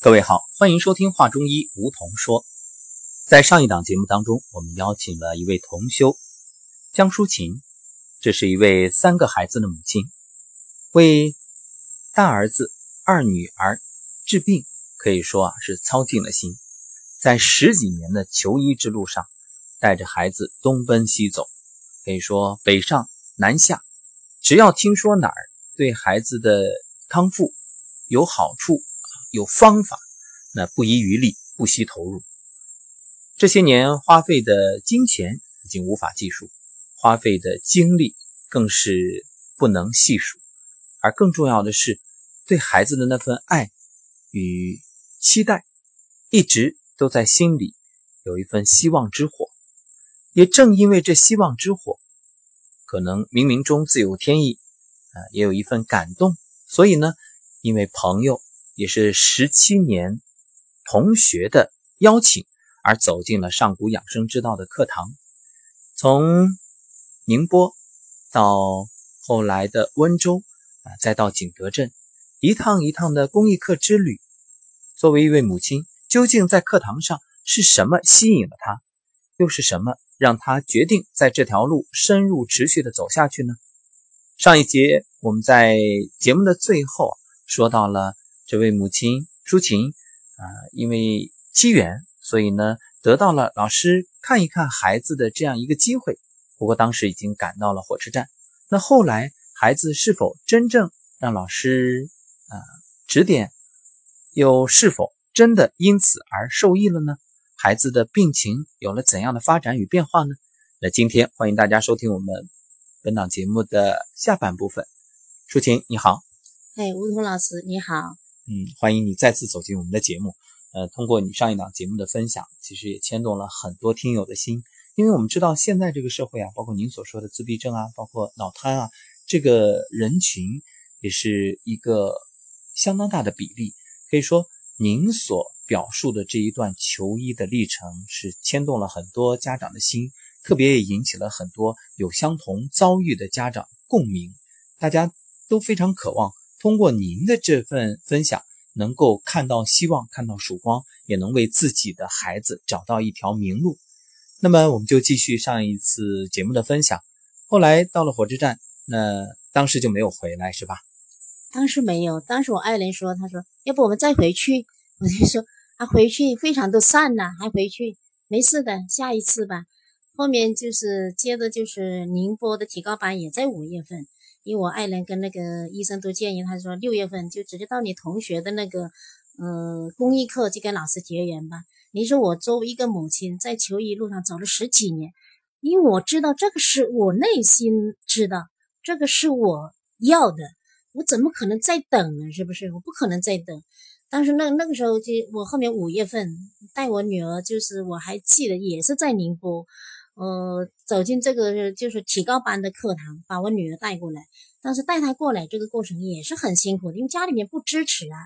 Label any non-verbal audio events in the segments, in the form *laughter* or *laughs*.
各位好，欢迎收听《话中医》，梧桐说。在上一档节目当中，我们邀请了一位同修江淑琴，这是一位三个孩子的母亲，为大儿子、二女儿治病，可以说啊是操尽了心，在十几年的求医之路上，带着孩子东奔西走，可以说北上南下，只要听说哪儿对孩子的康复有好处。有方法，那不遗余力，不惜投入。这些年花费的金钱已经无法计数，花费的精力更是不能细数。而更重要的是，对孩子的那份爱与期待，一直都在心里有一份希望之火。也正因为这希望之火，可能冥冥中自有天意，啊，也有一份感动。所以呢，因为朋友。也是十七年同学的邀请而走进了上古养生之道的课堂，从宁波到后来的温州啊，再到景德镇，一趟一趟的公益课之旅。作为一位母亲，究竟在课堂上是什么吸引了她，又是什么让她决定在这条路深入持续的走下去呢？上一节我们在节目的最后说到了。这位母亲舒琴啊，因为机缘，所以呢得到了老师看一看孩子的这样一个机会。不过当时已经赶到了火车站。那后来孩子是否真正让老师啊指点，又是否真的因此而受益了呢？孩子的病情有了怎样的发展与变化呢？那今天欢迎大家收听我们本档节目的下半部分。舒琴你好，哎，吴桐老师你好。嗯，欢迎你再次走进我们的节目。呃，通过你上一档节目的分享，其实也牵动了很多听友的心。因为我们知道现在这个社会啊，包括您所说的自闭症啊，包括脑瘫啊，这个人群也是一个相当大的比例。可以说，您所表述的这一段求医的历程，是牵动了很多家长的心，特别也引起了很多有相同遭遇的家长共鸣。大家都非常渴望。通过您的这份分享，能够看到希望，看到曙光，也能为自己的孩子找到一条明路。那么，我们就继续上一次节目的分享。后来到了火车站，那当时就没有回来，是吧？当时没有，当时我爱人说：“他说要不我们再回去。*laughs* ”我就说：“啊回去非常的散了，还回去没事的，下一次吧。”后面就是接着就是宁波的提高班也在五月份。因为我爱人跟那个医生都建议，他说六月份就直接到你同学的那个，呃，公益课就跟老师结缘吧。你说我作为一个母亲，在求医路上走了十几年，因为我知道这个是我内心知道，这个是我要的，我怎么可能再等呢？是不是？我不可能再等。但是那那个时候就我后面五月份带我女儿，就是我还记得也是在宁波。呃，走进这个就是提高班的课堂，把我女儿带过来。但是带她过来这个过程也是很辛苦的，因为家里面不支持啊。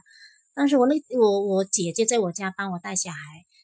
但是我那我我姐姐在我家帮我带小孩，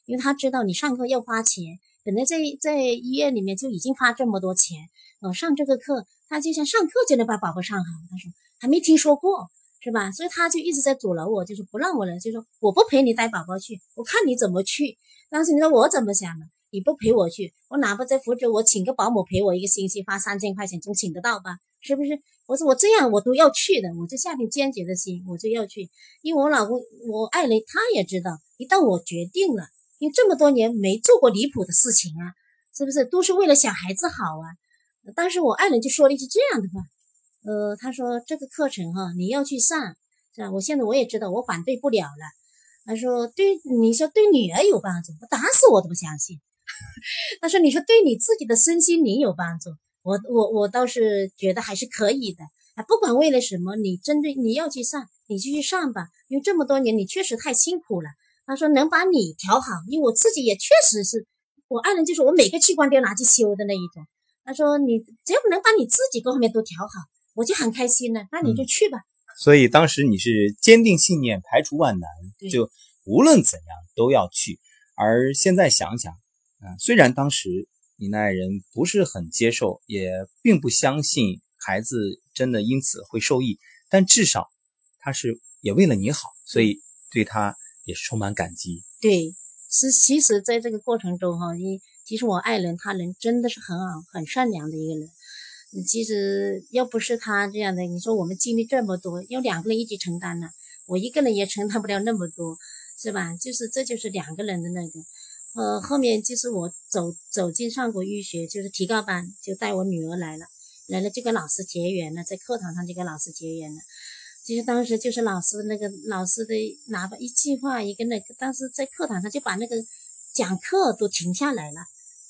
因为她知道你上课要花钱，本来在在医院里面就已经花这么多钱，呃，上这个课，她就想上课就能把宝宝上好。她说还没听说过，是吧？所以她就一直在阻挠我，就是不让我来，就说我不陪你带宝宝去，我看你怎么去。当时你说我怎么想的？你不陪我去，我哪怕在福州，我请个保姆陪我一个星期，花三千块钱总请得到吧？是不是？我说我这样我都要去的，我就下定坚决的心，我就要去。因为我老公，我爱人他也知道，一旦我决定了，因为这么多年没做过离谱的事情啊，是不是？都是为了小孩子好啊。当时我爱人就说了一句这样的话，呃，他说这个课程哈，你要去上，是吧？我现在我也知道，我反对不了了。他说对，你说对女儿有帮助，我打死我都不相信。*laughs* 他说：“你说对你自己的身心灵有帮助，我我我倒是觉得还是可以的啊。不管为了什么，你针对你要去上，你就去上吧。因为这么多年你确实太辛苦了。”他说：“能把你调好，因为我自己也确实是我爱人，就是我每个器官都要拿去修的那一种。”他说：“你只要能把你自己各方面都调好，我就很开心了。那你就去吧。”所以当时你是坚定信念，排除万难，就无论怎样都要去。而现在想想。啊，虽然当时你那爱人不是很接受，也并不相信孩子真的因此会受益，但至少他是也为了你好，所以对他也是充满感激。对，是其实在这个过程中哈，因其实我爱人他人真的是很好、很善良的一个人。其实要不是他这样的，你说我们经历这么多，要两个人一起承担呢，我一个人也承担不了那么多，是吧？就是这就是两个人的那个。呃，后面就是我走走进上国医学，就是提高班，就带我女儿来了，来了就跟老师结缘了，在课堂上就跟老师结缘了。其实当时就是老师那个老师的哪怕一句话一个那个，当时在课堂上就把那个讲课都停下来了。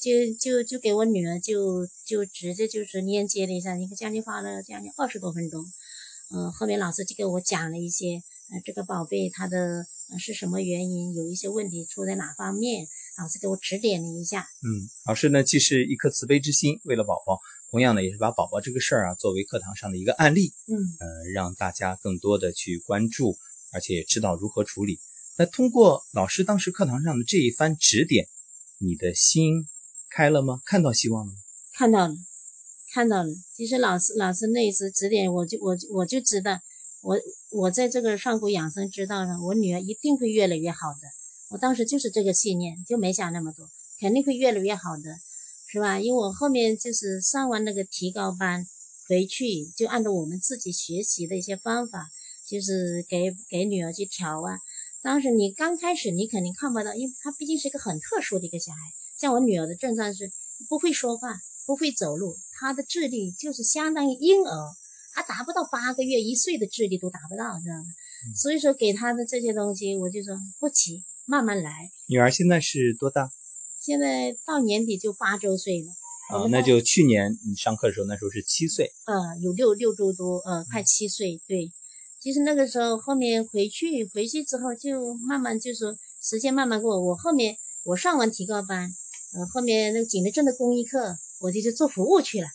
就就就给我女儿就就直接就是连接了一下，一个将近花了将近二十多分钟，嗯，后面老师就给我讲了一些，呃，这个宝贝他的是什么原因，有一些问题出在哪方面，老师给我指点了一下。嗯，老师呢既是一颗慈悲之心，为了宝宝，同样呢也是把宝宝这个事儿啊作为课堂上的一个案例，嗯，呃，让大家更多的去关注，而且也知道如何处理。那通过老师当时课堂上的这一番指点，你的心。开了吗？看到希望了吗？看到了，看到了。其实老师老师那一次指点，我就我我就知道，我我在这个上古养生之道上，我女儿一定会越来越好的。我当时就是这个信念，就没想那么多，肯定会越来越好的，是吧？因为我后面就是上完那个提高班回去，就按照我们自己学习的一些方法，就是给给女儿去调啊。当时你刚开始你肯定看不到，因为她毕竟是一个很特殊的一个小孩。像我女儿的症状是不会说话，不会走路，她的智力就是相当于婴儿，还达不到八个月、一岁的智力都达不到，知道吗？所以说给她的这些东西，我就说不急，慢慢来。女儿现在是多大？现在到年底就八周岁了。啊，那就去年你上课的时候，那时候是七岁。呃，有六六周多，呃，快七岁。对，其实那个时候后面回去，回去之后就慢慢就说时间慢慢过，我后面我上完提高班。呃，后面那个景德镇的公益课，我就去做服务去了。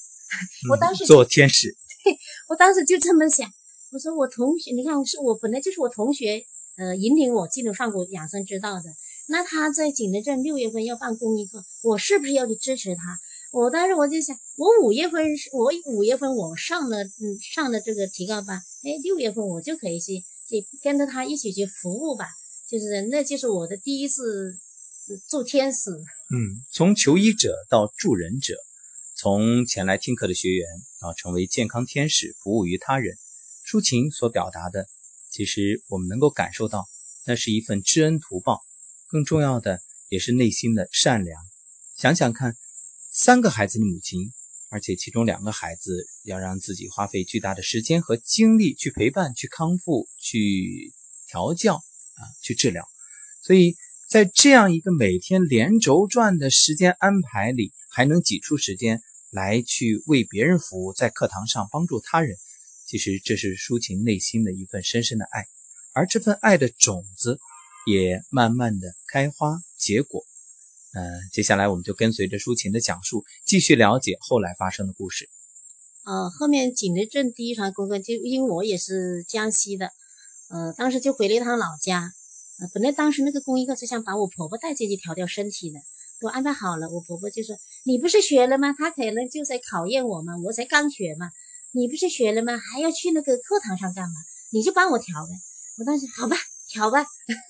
我当时做天使，*laughs* 我当时就这么想，我说我同学，你看是我本来就是我同学，呃，引领我进入上古养生之道的。那他在景德镇六月份要办公益课，我是不是要去支持他？我当时我就想，我五月份我五月份我上了嗯上了这个提高班，哎，六月份我就可以去去跟着他一起去服务吧。就是那就是我的第一次做天使。嗯，从求医者到助人者，从前来听课的学员啊，成为健康天使，服务于他人。抒情所表达的，其实我们能够感受到，那是一份知恩图报。更重要的，也是内心的善良。想想看，三个孩子的母亲，而且其中两个孩子要让自己花费巨大的时间和精力去陪伴、去康复、去调教啊，去治疗，所以。在这样一个每天连轴转的时间安排里，还能挤出时间来去为别人服务，在课堂上帮助他人，其实这是抒情内心的一份深深的爱，而这份爱的种子也慢慢的开花结果。嗯，接下来我们就跟随着抒情的讲述，继续了解后来发生的故事。呃，后面景德镇第一场功课，就因为我也是江西的，呃，当时就回了一趟老家。本来当时那个公益课是想把我婆婆带进去调调身体的，都安排好了。我婆婆就说：“你不是学了吗？他可能就在考验我嘛，我才刚学嘛。你不是学了吗？还要去那个课堂上干嘛？你就帮我调呗。”我当时好吧，调吧，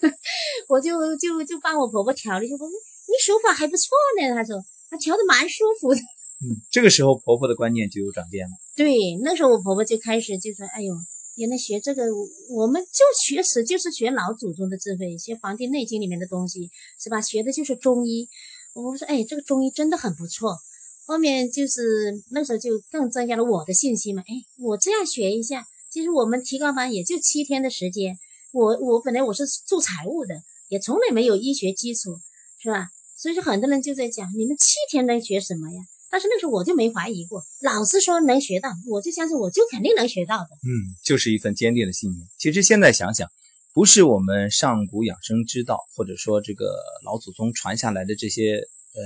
*laughs* 我就就就帮我婆婆调了一下。我说：“你手法还不错呢。”她说：“她调的蛮舒服的。”嗯，这个时候婆婆的观念就有转变了。对，那时候我婆婆就开始就说：“哎呦。”原来学这个，我们就学史，就是学老祖宗的智慧，学《黄帝内经》里面的东西，是吧？学的就是中医。我说，哎，这个中医真的很不错。后面就是那时候就更增加了我的信心嘛。哎，我这样学一下，其实我们提高班也就七天的时间。我我本来我是做财务的，也从来没有医学基础，是吧？所以说很多人就在讲，你们七天能学什么呀？但是那时候我就没怀疑过，老师说能学到，我就相信我就肯定能学到的。嗯，就是一份坚定的信念。其实现在想想，不是我们上古养生之道，或者说这个老祖宗传下来的这些呃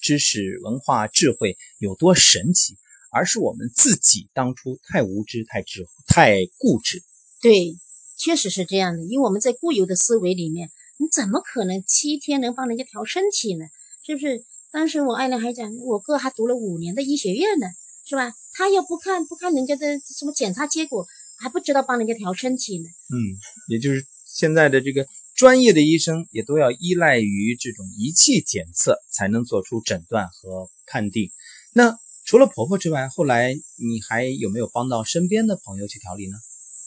知识、文化、智慧有多神奇，而是我们自己当初太无知、太智、太固执。对，确实是这样的。因为我们在固有的思维里面，你怎么可能七天能帮人家调身体呢？是不是？当时我爱人还讲，我哥还读了五年的医学院呢，是吧？他要不看不看人家的什么检查结果，还不知道帮人家调身体呢。嗯，也就是现在的这个专业的医生也都要依赖于这种仪器检测才能做出诊断和判定。那除了婆婆之外，后来你还有没有帮到身边的朋友去调理呢？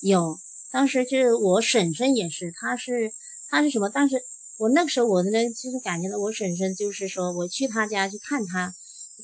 有，当时就是我婶婶也是，她是她是什么？当时我那个时候我的呢，就是感觉到我婶婶就是说我去她家去看她，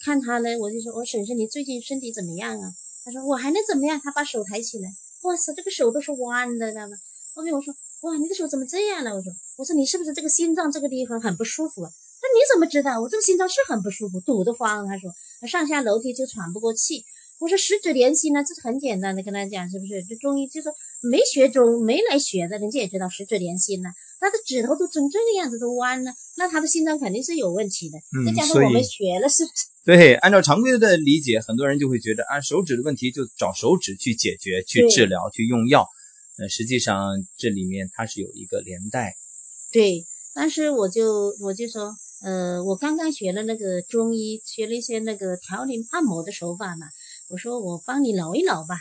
看她呢，我就说我婶婶你最近身体怎么样啊？她说我还能怎么样？她把手抬起来，哇塞，这个手都是弯的，知道吗？后面我说。哇，你的手怎么这样了？我说，我说你是不是这个心脏这个地方很不舒服啊？那你怎么知道？我这个心脏是很不舒服，堵得慌。他说，上下楼梯就喘不过气。我说十指连心呢，这是很简单的，跟他讲是不是？这中医就说没学中没来学的，人家也知道十指连心呢。他的指头都成这个样子，都弯了，那他的心脏肯定是有问题的。再加上我们学了，是不是？对，按照常规的理解，很多人就会觉得啊，手指的问题就找手指去解决、去治疗、去用药。呃，实际上这里面它是有一个连带，对。但是我就我就说，呃，我刚刚学了那个中医，学了一些那个调理按摩的手法嘛。我说我帮你挠一挠吧，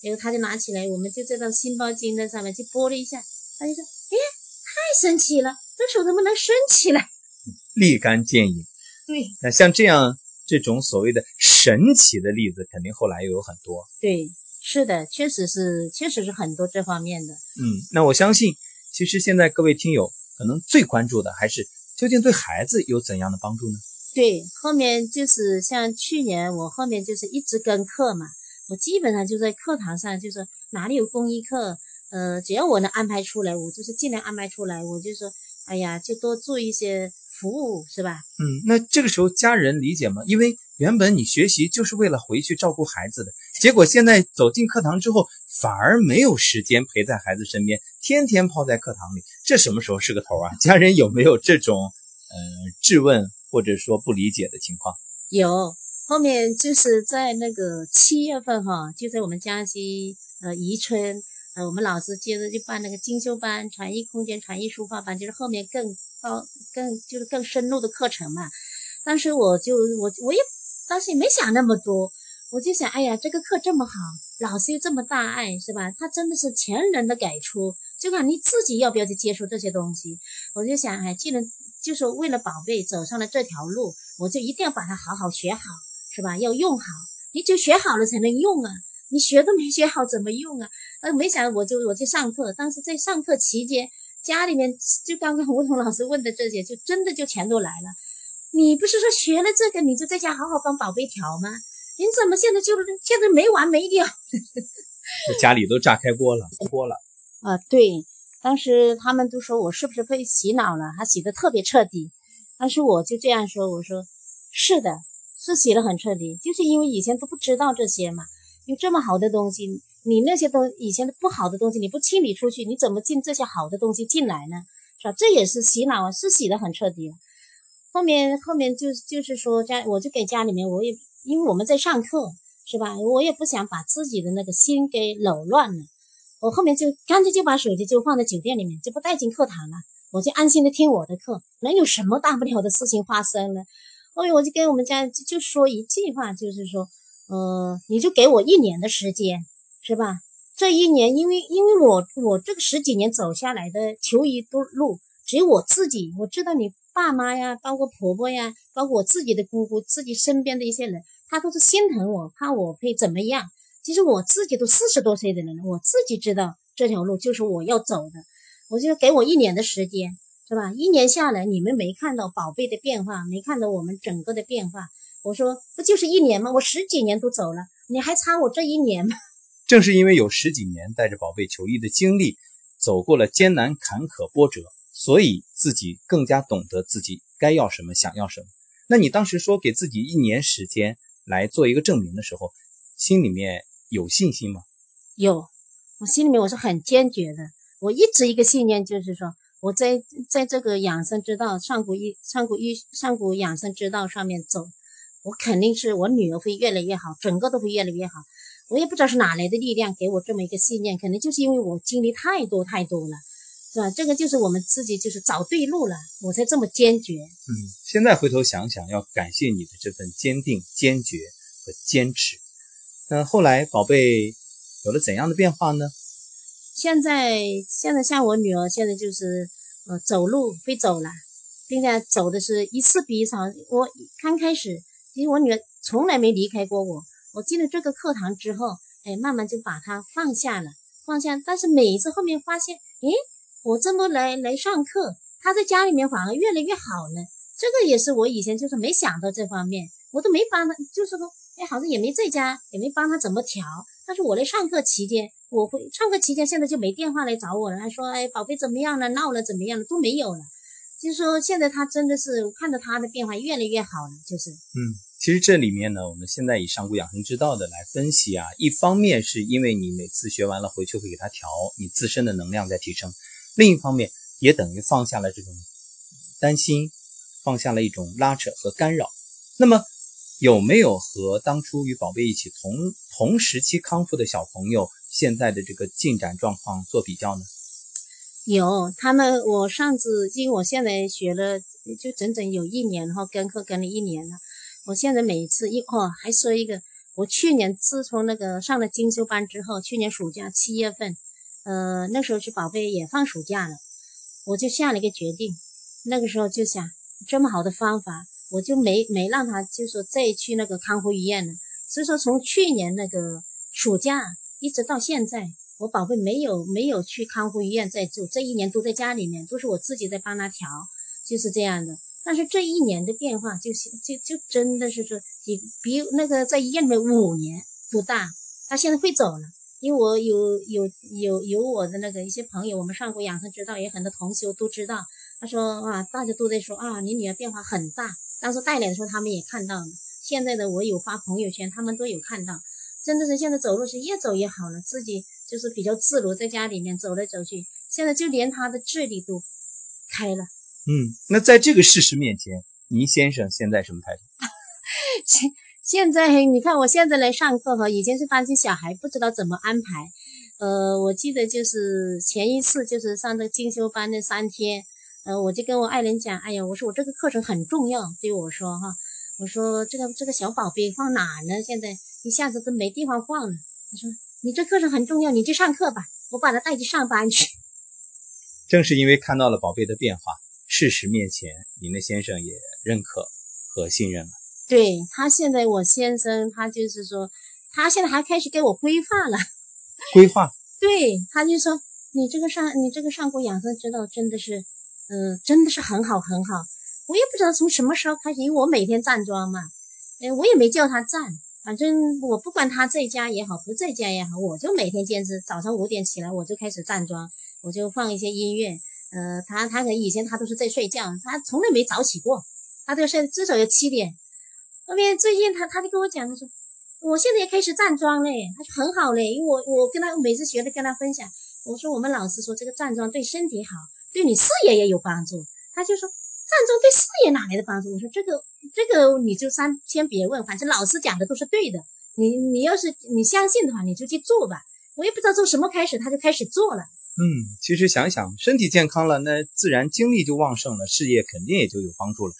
结果他就拿起来，我们就在那心包经的上面去拨了一下，他就说，哎，太神奇了，这手怎么能伸起来？*laughs* 立竿见影。对。那像这样这种所谓的神奇的例子，肯定后来又有很多。对。是的，确实是，确实是很多这方面的。嗯，那我相信，其实现在各位听友可能最关注的还是究竟对孩子有怎样的帮助呢？对，后面就是像去年我后面就是一直跟课嘛，我基本上就在课堂上，就是哪里有公益课，呃，只要我能安排出来，我就是尽量安排出来，我就说，哎呀，就多做一些服务，是吧？嗯，那这个时候家人理解吗？因为。原本你学习就是为了回去照顾孩子的，结果现在走进课堂之后，反而没有时间陪在孩子身边，天天泡在课堂里，这什么时候是个头啊？*laughs* 家人有没有这种呃质问或者说不理解的情况？有，后面就是在那个七月份哈，就在我们江西呃宜春，呃我们老师接着就办那个精修班、传艺空间、传艺书法班，就是后面更高、更就是更深入的课程嘛。当时我就我我也。当时也没想那么多，我就想，哎呀，这个课这么好，老师又这么大爱，是吧？他真的是前人的给出，就看你自己要不要去接受这些东西。我就想，哎，既然就是为了宝贝走上了这条路，我就一定要把它好好学好，是吧？要用好，你就学好了才能用啊！你学都没学好怎么用啊？呃，没想到我就我去上课，当时在上课期间，家里面就刚刚吴桐老师问的这些，就真的就全都来了。你不是说学了这个你就在家好好帮宝贝调吗？你怎么现在就现在没完没了？家里都炸开锅了，锅了啊！对，当时他们都说我是不是被洗脑了？还洗的特别彻底。当时我就这样说，我说是的，是洗的很彻底，就是因为以前都不知道这些嘛。有这么好的东西，你那些东以前的不好的东西你不清理出去，你怎么进这些好的东西进来呢？是吧？这也是洗脑啊，是洗的很彻底。后面后面就就是说家，我就给家里面，我也因为我们在上课，是吧？我也不想把自己的那个心给扰乱了。我后面就干脆就把手机就放在酒店里面，就不带进课堂了。我就安心的听我的课，能有什么大不了的事情发生呢？后面我就跟我们家就说一句话，就是说，呃，你就给我一年的时间，是吧？这一年，因为因为我我这个十几年走下来的求医的路，只有我自己，我知道你。爸妈呀，包括婆婆呀，包括我自己的姑姑，自己身边的一些人，他都是心疼我，怕我会怎么样。其实我自己都四十多岁的人了，我自己知道这条路就是我要走的。我就给我一年的时间，是吧？一年下来，你们没看到宝贝的变化，没看到我们整个的变化。我说不就是一年吗？我十几年都走了，你还差我这一年吗？*laughs* 正是因为有十几年带着宝贝求医的经历，走过了艰难坎坷波折。所以自己更加懂得自己该要什么，想要什么。那你当时说给自己一年时间来做一个证明的时候，心里面有信心吗？有，我心里面我是很坚决的。我一直一个信念就是说，我在在这个养生之道、上古医、上古医、上古养生之道上面走，我肯定是我女儿会越来越好，整个都会越来越好。我也不知道是哪来的力量给我这么一个信念，可能就是因为我经历太多太多了。是吧？这个就是我们自己，就是找对路了，我才这么坚决。嗯，现在回头想想，要感谢你的这份坚定、坚决和坚持。那后来宝贝有了怎样的变化呢？现在，现在像我女儿，现在就是，呃走路会走了，并且走的是一次比一次好。我刚开始，其实我女儿从来没离开过我，我进了这个课堂之后，哎，慢慢就把她放下了，放下。但是每一次后面发现，诶，我这么来来上课，他在家里面反而越来越好了。这个也是我以前就是没想到这方面，我都没帮他，就是说，哎，好像也没在家，也没帮他怎么调。但是我来上课期间，我会上课期间现在就没电话来找我了，还说哎宝贝怎么样了，闹了怎么样了都没有了。就是说现在他真的是看到他的变化越来越好了，就是嗯，其实这里面呢，我们现在以上古养生之道的来分析啊，一方面是因为你每次学完了回去会给他调，你自身的能量在提升；另一方面也等于放下了这种担心，放下了一种拉扯和干扰。那么。有没有和当初与宝贝一起同同时期康复的小朋友现在的这个进展状况做比较呢？有，他们我上次因为我现在学了就整整有一年，然后跟课跟了一年了。我现在每一次一哦，还说一个，我去年自从那个上了精修班之后，去年暑假七月份，呃，那时候是宝贝也放暑假了，我就下了一个决定，那个时候就想这么好的方法。我就没没让他，就说再去那个康复医院了。所以说，从去年那个暑假一直到现在，我宝贝没有没有去康复医院再住，这一年都在家里面，都是我自己在帮他调，就是这样的。但是这一年的变化，就是就就真的是说比比那个在医院里面五年都大。他现在会走了，因为我有有有有我的那个一些朋友，我们上过养生之道，也很多同修都知道。他说啊，大家都在说啊，你女儿变化很大。当时带脸的时候，他们也看到了。现在的我有发朋友圈，他们都有看到。真的是现在走路是越走越好了，自己就是比较自如，在家里面走来走去。现在就连他的智力都开了。嗯，那在这个事实面前，倪先生现在什么态度？*laughs* 现在你看，我现在来上课哈，以前是担心小孩不知道怎么安排。呃，我记得就是前一次就是上这进修班那三天。呃，我就跟我爱人讲，哎呀，我说我这个课程很重要，对我说哈，我说这个这个小宝贝放哪呢？现在一下子都没地方放了。他说你这课程很重要，你去上课吧，我把他带去上班去。*laughs* 正是因为看到了宝贝的变化，事实面前，您的先生也认可和信任了。对他现在，我先生他就是说，他现在还开始给我规划了。规划？对，他就说你这个上你这个上古养生之道，真的是。嗯，真的是很好很好。我也不知道从什么时候开始，因为我每天站桩嘛，哎，我也没叫他站，反正我不管他在家也好，不在家也好，我就每天坚持早上五点起来，我就开始站桩，我就放一些音乐。呃，他他可能以前他都是在睡觉，他从来没早起过，他这个是至少要七点。后面最近他他就跟我讲，他说我现在也开始站桩嘞，他说很好嘞，因为我我跟他每次学的跟他分享，我说我们老师说这个站桩对身体好。对你事业也有帮助，他就说站桩对事业哪来的帮助？我说这个这个你就先先别问，反正老师讲的都是对的。你你要是你相信的话，你就去做吧。我也不知道从什么开始，他就开始做了。嗯，其实想想，身体健康了，那自然精力就旺盛了，事业肯定也就有帮助了。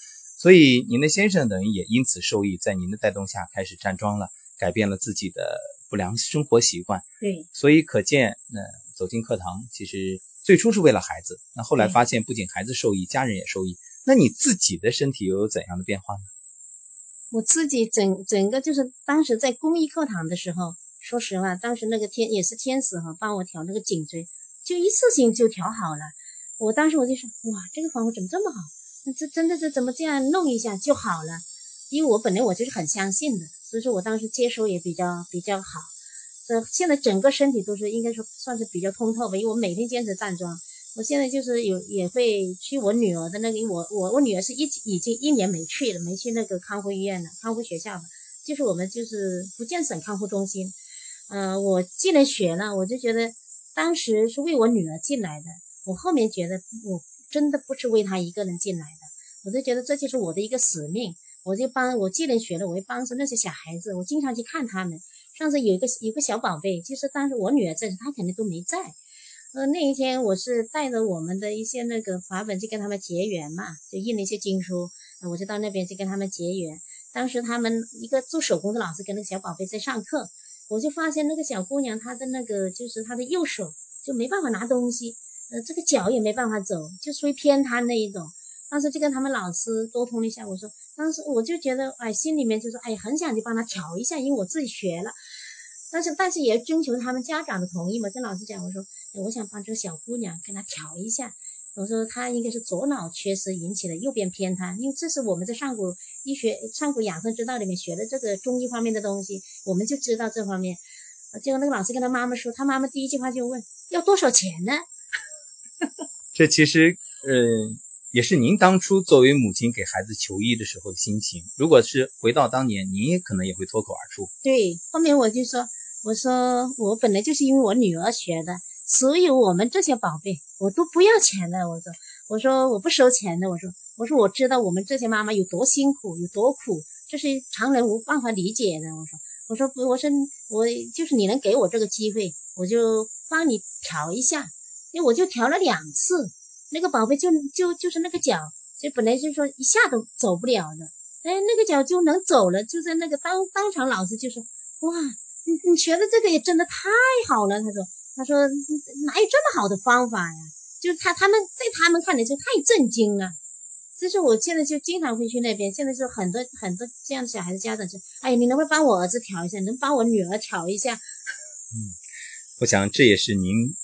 所以您的先生等于也因此受益，在您的带动下开始站桩了，改变了自己的不良生活习惯。对，所以可见，那走进课堂其实。最初是为了孩子，那后来发现不仅孩子受益，家人也受益。那你自己的身体又有怎样的变化呢？我自己整整个就是当时在公益课堂的时候，说实话，当时那个天也是天使哈，帮我调那个颈椎，就一次性就调好了。我当时我就说，哇，这个方法怎么这么好？这真的是怎么这样弄一下就好了？因为我本来我就是很相信的，所以说我当时接收也比较比较好。这现在整个身体都是应该说算是比较通透吧，因为我每天坚持站桩。我现在就是有也会去我女儿的那个，我我我女儿是一已经一年没去了，没去那个康复医院了，康复学校了，就是我们就是福建省康复中心。嗯，我进了学了，我就觉得当时是为我女儿进来的，我后面觉得我真的不是为她一个人进来的，我就觉得这就是我的一个使命，我就帮我既能学了，我会帮助那些小孩子，我经常去看他们。上次有一个有个小宝贝，就是当时我女儿在，她肯定都没在。呃，那一天我是带着我们的一些那个法本去跟他们结缘嘛，就印了一些经书，我就到那边去跟他们结缘。当时他们一个做手工的老师跟那个小宝贝在上课，我就发现那个小姑娘她的那个就是她的右手就没办法拿东西，呃，这个脚也没办法走，就属于偏瘫那一种。当时就跟他们老师沟通了一下，我说，当时我就觉得，哎，心里面就说，哎，很想去帮他调一下，因为我自己学了，但是但是也征求他们家长的同意嘛，跟老师讲，我说，我想帮这个小姑娘跟她调一下。我说她应该是左脑缺失引起的右边偏瘫，因为这是我们在上古医学、上古养生之道里面学的这个中医方面的东西，我们就知道这方面。结果那个老师跟他妈妈说，他妈妈第一句话就问要多少钱呢？*laughs* 这其实，呃，也是您当初作为母亲给孩子求医的时候的心情。如果是回到当年，您也可能也会脱口而出。对，后面我就说，我说我本来就是因为我女儿学的。所有我们这些宝贝，我都不要钱的。我说，我说我不收钱的。我说，我说我知道我们这些妈妈有多辛苦，有多苦，这是常人无办法理解的。我说，我说不，我说我就是你能给我这个机会，我就帮你调一下。因为我就调了两次，那个宝贝就就就是那个脚，就本来就说一下都走不了的，哎，那个脚就能走了。就在那个当当场，老师就说，哇，你你学的这个也真的太好了。他说。他说：“哪有这么好的方法呀？就是他他们在他们看来就太震惊了。所以说，我现在就经常会去那边。现在就很多很多这样的小孩子家长就，哎呀，你能不能帮我儿子调一下？能帮我女儿调一下？嗯，我想这也是您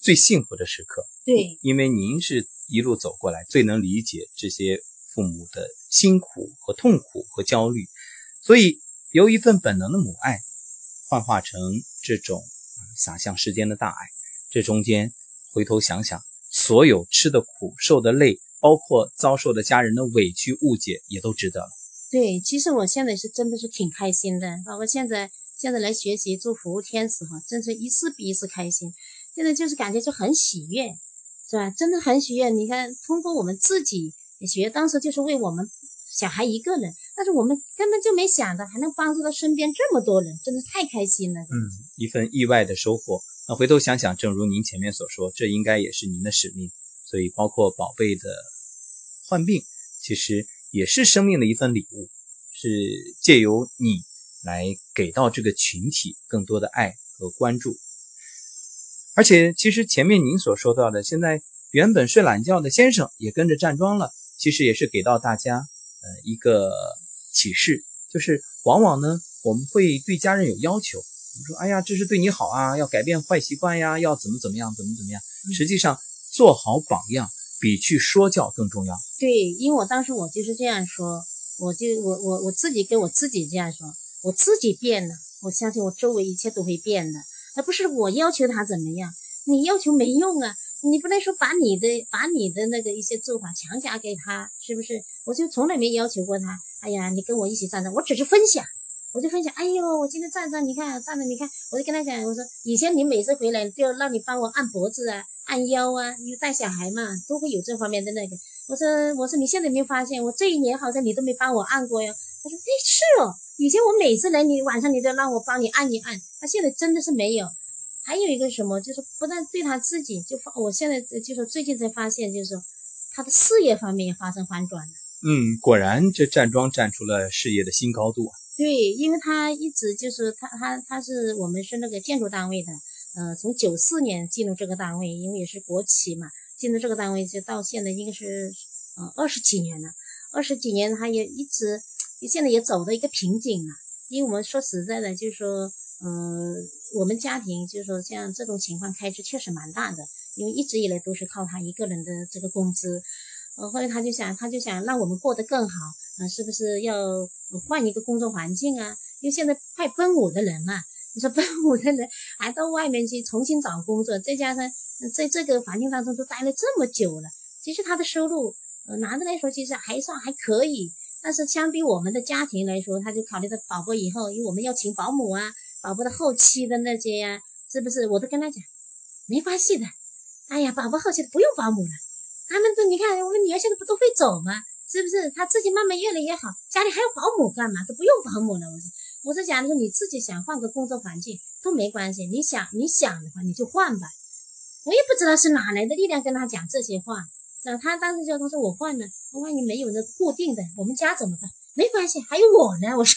最幸福的时刻。对，因为您是一路走过来，最能理解这些父母的辛苦和痛苦和焦虑，所以由一份本能的母爱，幻化成这种。”洒向世间的大爱，这中间回头想想，所有吃的苦、受的累，包括遭受的家人的委屈、误解，也都值得了。对，其实我现在是真的是挺开心的，包括现在现在来学习做服务天使哈，真是一次比一次开心。现在就是感觉就很喜悦，是吧？真的很喜悦。你看，通过我们自己学，当时就是为我们小孩一个人。但是我们根本就没想到还能帮助到身边这么多人，真的太开心了。嗯，一份意外的收获。那回头想想，正如您前面所说，这应该也是您的使命。所以，包括宝贝的患病，其实也是生命的一份礼物，是借由你来给到这个群体更多的爱和关注。而且，其实前面您所说到的，现在原本睡懒觉的先生也跟着站桩了，其实也是给到大家呃一个。启示就是，往往呢，我们会对家人有要求，我们说，哎呀，这是对你好啊，要改变坏习惯呀，要怎么怎么样，怎么怎么样。实际上，做好榜样比去说教更重要。对，因为我当时我就是这样说，我就我我我自己跟我自己这样说，我自己变了，我相信我周围一切都会变的。那不是我要求他怎么样，你要求没用啊，你不能说把你的把你的那个一些做法强加给他，是不是？我就从来没要求过他。哎呀，你跟我一起站着，我只是分享，我就分享。哎呦，我今天站着，你看站着，你看，我就跟他讲，我说以前你每次回来就让你帮我按脖子啊，按腰啊，因为带小孩嘛，都会有这方面的那个。我说，我说你现在没有发现，我这一年好像你都没帮我按过哟。他说，哎，是哦，以前我每次来你晚上你都让我帮你按一按，他现在真的是没有。还有一个什么，就是不但对他自己，就发，我现在就是最近才发现，就是说他的事业方面也发生反转了。嗯，果然这站桩站出了事业的新高度啊！对，因为他一直就是他他他是我们是那个建筑单位的，呃，从九四年进入这个单位，因为也是国企嘛，进入这个单位就到现在应该是呃二十几年了，二十几年他也一直现在也走到一个瓶颈了，因为我们说实在的，就是说，嗯，我们家庭就是说像这种情况开支确实蛮大的，因为一直以来都是靠他一个人的这个工资。呃，后来他就想，他就想让我们过得更好，啊，是不是要换一个工作环境啊？因为现在快奔五的人嘛，你说奔五的人还到外面去重新找工作，再加上在这个环境当中都待了这么久了，其实他的收入，呃，男的来说其实还算还可以，但是相比我们的家庭来说，他就考虑到宝宝以后，因为我们要请保姆啊，宝宝的后期的那些呀，是不是？我都跟他讲，没关系的，哎呀，宝宝后期不用保姆了。他们都你看，我们女儿现在不都会走吗？是不是？她自己慢慢越来越好，家里还有保姆干嘛？都不用保姆了。我说，我是讲说你自己想换个工作环境都没关系，你想你想的话你就换吧。我也不知道是哪来的力量跟他讲这些话。那他当时就他说我换了，万一没有那固定的，我们家怎么办？没关系，还有我呢。我说，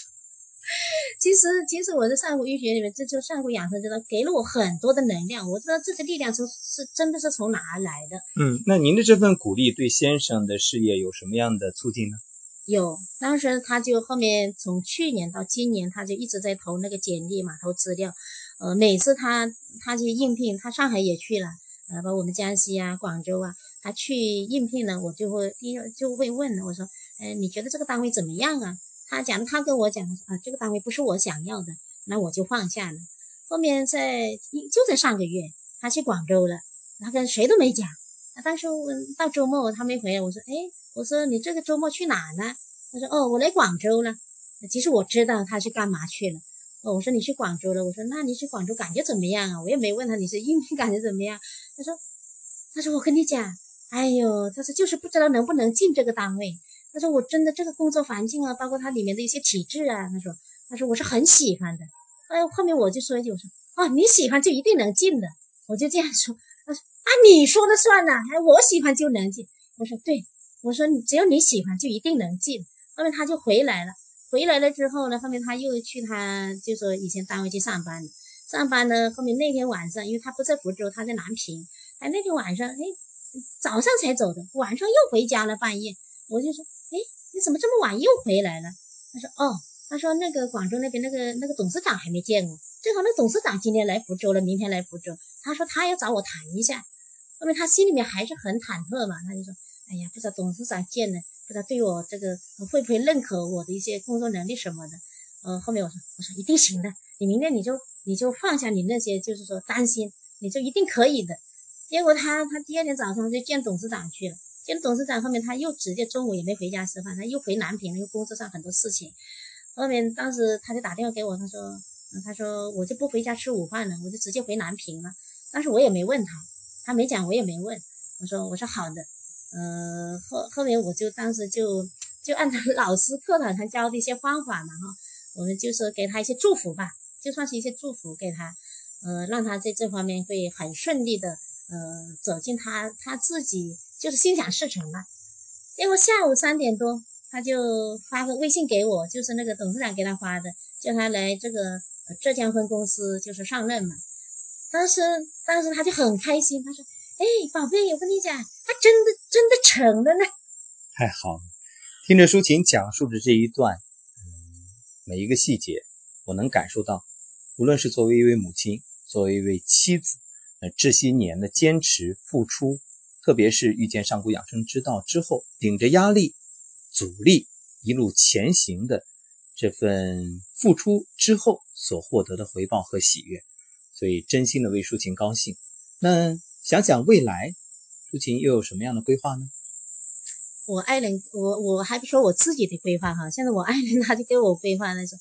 *laughs* 其实其实我在上古医学里面，这就上古养生之道给了我很多的能量。我知道这个力量从是真的是从哪儿来的。嗯，那您的这份鼓励对先生的事业有什么样的促进呢？有，当时他就后面从去年到今年，他就一直在投那个简历嘛，投资料。呃，每次他他去应聘，他上海也去了，呃，把我们江西啊、广州啊，他去应聘呢，我就会第一就会问我说，呃，你觉得这个单位怎么样啊？他讲，他跟我讲啊，这个单位不是我想要的，那我就放下了。后面在就在上个月，他去广州了，他跟谁都没讲。他当时到周末他没回来，我说，哎。我说你这个周末去哪呢？他说哦，我来广州了。其实我知道他是干嘛去了。哦，我说你去广州了。我说那你去广州感觉怎么样啊？我也没问他你是应聘感觉怎么样。他说他说我跟你讲，哎呦，他说就是不知道能不能进这个单位。他说我真的这个工作环境啊，包括它里面的一些体制啊，他说他说我是很喜欢的。哎，后面我就说一句我说啊你喜欢就一定能进的。我就这样说。他说啊你说了算呐？哎我喜欢就能进。我说对。我说只要你喜欢就一定能进。后面他就回来了，回来了之后呢，后面他又去他就说以前单位去上班，上班呢后面那天晚上，因为他不在福州，他在南平，哎那天晚上哎早上才走的，晚上又回家了半夜，我就说你怎么这么晚又回来了？他说哦他说那个广州那边那个那个董事长还没见过，正好那董事长今天来福州了，明天来福州，他说他要找我谈一下，后面他心里面还是很忐忑嘛，他就说。哎呀，不知道董事长见了，不知道对我这个会不会认可我的一些工作能力什么的。呃，后面我说，我说一定行的，你明天你就你就放下你那些就是说担心，你就一定可以的。结果他他第二天早上就见董事长去了，见董事长后面他又直接中午也没回家吃饭，他又回南平了，又工作上很多事情。后面当时他就打电话给我，他说，他说我就不回家吃午饭了，我就直接回南平了。当时我也没问他，他没讲我也没问，我说我说好的。呃，后后面我就当时就就按照 *laughs* 老师课堂上教的一些方法嘛，哈，我们就是给他一些祝福吧，就算是一些祝福给他，呃，让他在这方面会很顺利的，呃，走进他他自己就是心想事成了。结果下午三点多，他就发个微信给我，就是那个董事长给他发的，叫他来这个浙江分公司就是上任嘛。当时当时他就很开心，他说。哎，宝贝，我跟你讲，他真的真的成了呢！太好了，听着舒琴讲述的这一段，每一个细节，我能感受到，无论是作为一位母亲，作为一位妻子，呃，这些年的坚持付出，特别是遇见上古养生之道之后，顶着压力、阻力一路前行的这份付出之后所获得的回报和喜悦，所以真心的为舒琴高兴。那。想想未来，舒琴又有什么样的规划呢？我爱人，我我还不说我自己的规划哈。现在我爱人他就给我规划他，说，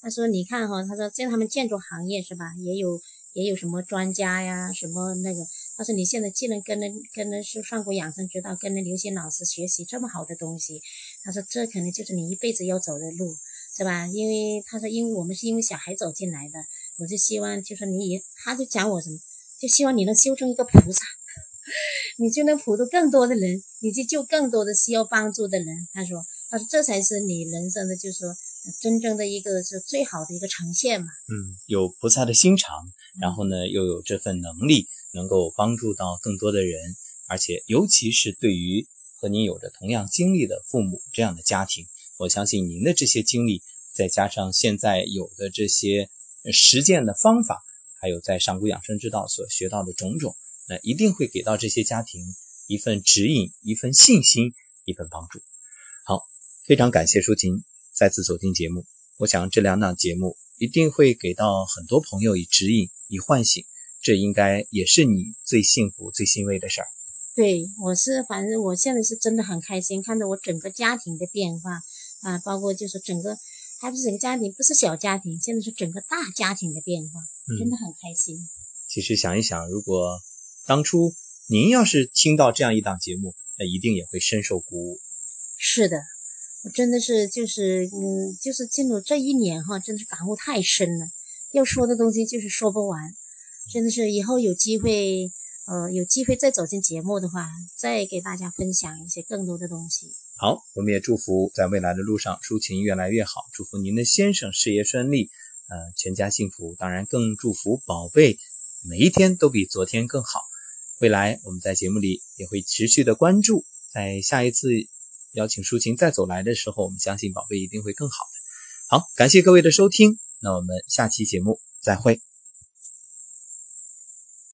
他说你看哈，他说在他们建筑行业是吧，也有也有什么专家呀，什么那个。他说你现在既能跟着跟着是上古养生之道，跟着刘星老师学习这么好的东西，他说这可能就是你一辈子要走的路，是吧？因为他说，因为我们是因为小孩走进来的，我就希望就是你也，他就讲我什么。就希望你能修成一个菩萨，*laughs* 你就能普度更多的人，你去救更多的需要帮助的人。他说：“他说这才是你人生的，就是说真正的一个是最好的一个呈现嘛。”嗯，有菩萨的心肠，然后呢又有这份能力，能够帮助到更多的人，而且尤其是对于和您有着同样经历的父母这样的家庭，我相信您的这些经历，再加上现在有的这些实践的方法。还有在上古养生之道所学到的种种，那一定会给到这些家庭一份指引、一份信心、一份帮助。好，非常感谢舒琴再次走进节目。我想这两档节目一定会给到很多朋友以指引、以唤醒，这应该也是你最幸福、最欣慰的事儿。对，我是反正我现在是真的很开心，看到我整个家庭的变化啊，包括就是整个。还不是整个家庭，不是小家庭，现在是整个大家庭的变化，真的很开心。其实想一想，如果当初您要是听到这样一档节目，那一定也会深受鼓舞。是的，我真的是就是嗯，就是进入这一年哈，真的是感悟太深了，要说的东西就是说不完。真的是以后有机会，呃，有机会再走进节目的话，再给大家分享一些更多的东西。好，我们也祝福在未来的路上，抒情越来越好。祝福您的先生事业顺利，呃全家幸福。当然，更祝福宝贝每一天都比昨天更好。未来我们在节目里也会持续的关注，在下一次邀请抒情再走来的时候，我们相信宝贝一定会更好的。好，感谢各位的收听，那我们下期节目再会。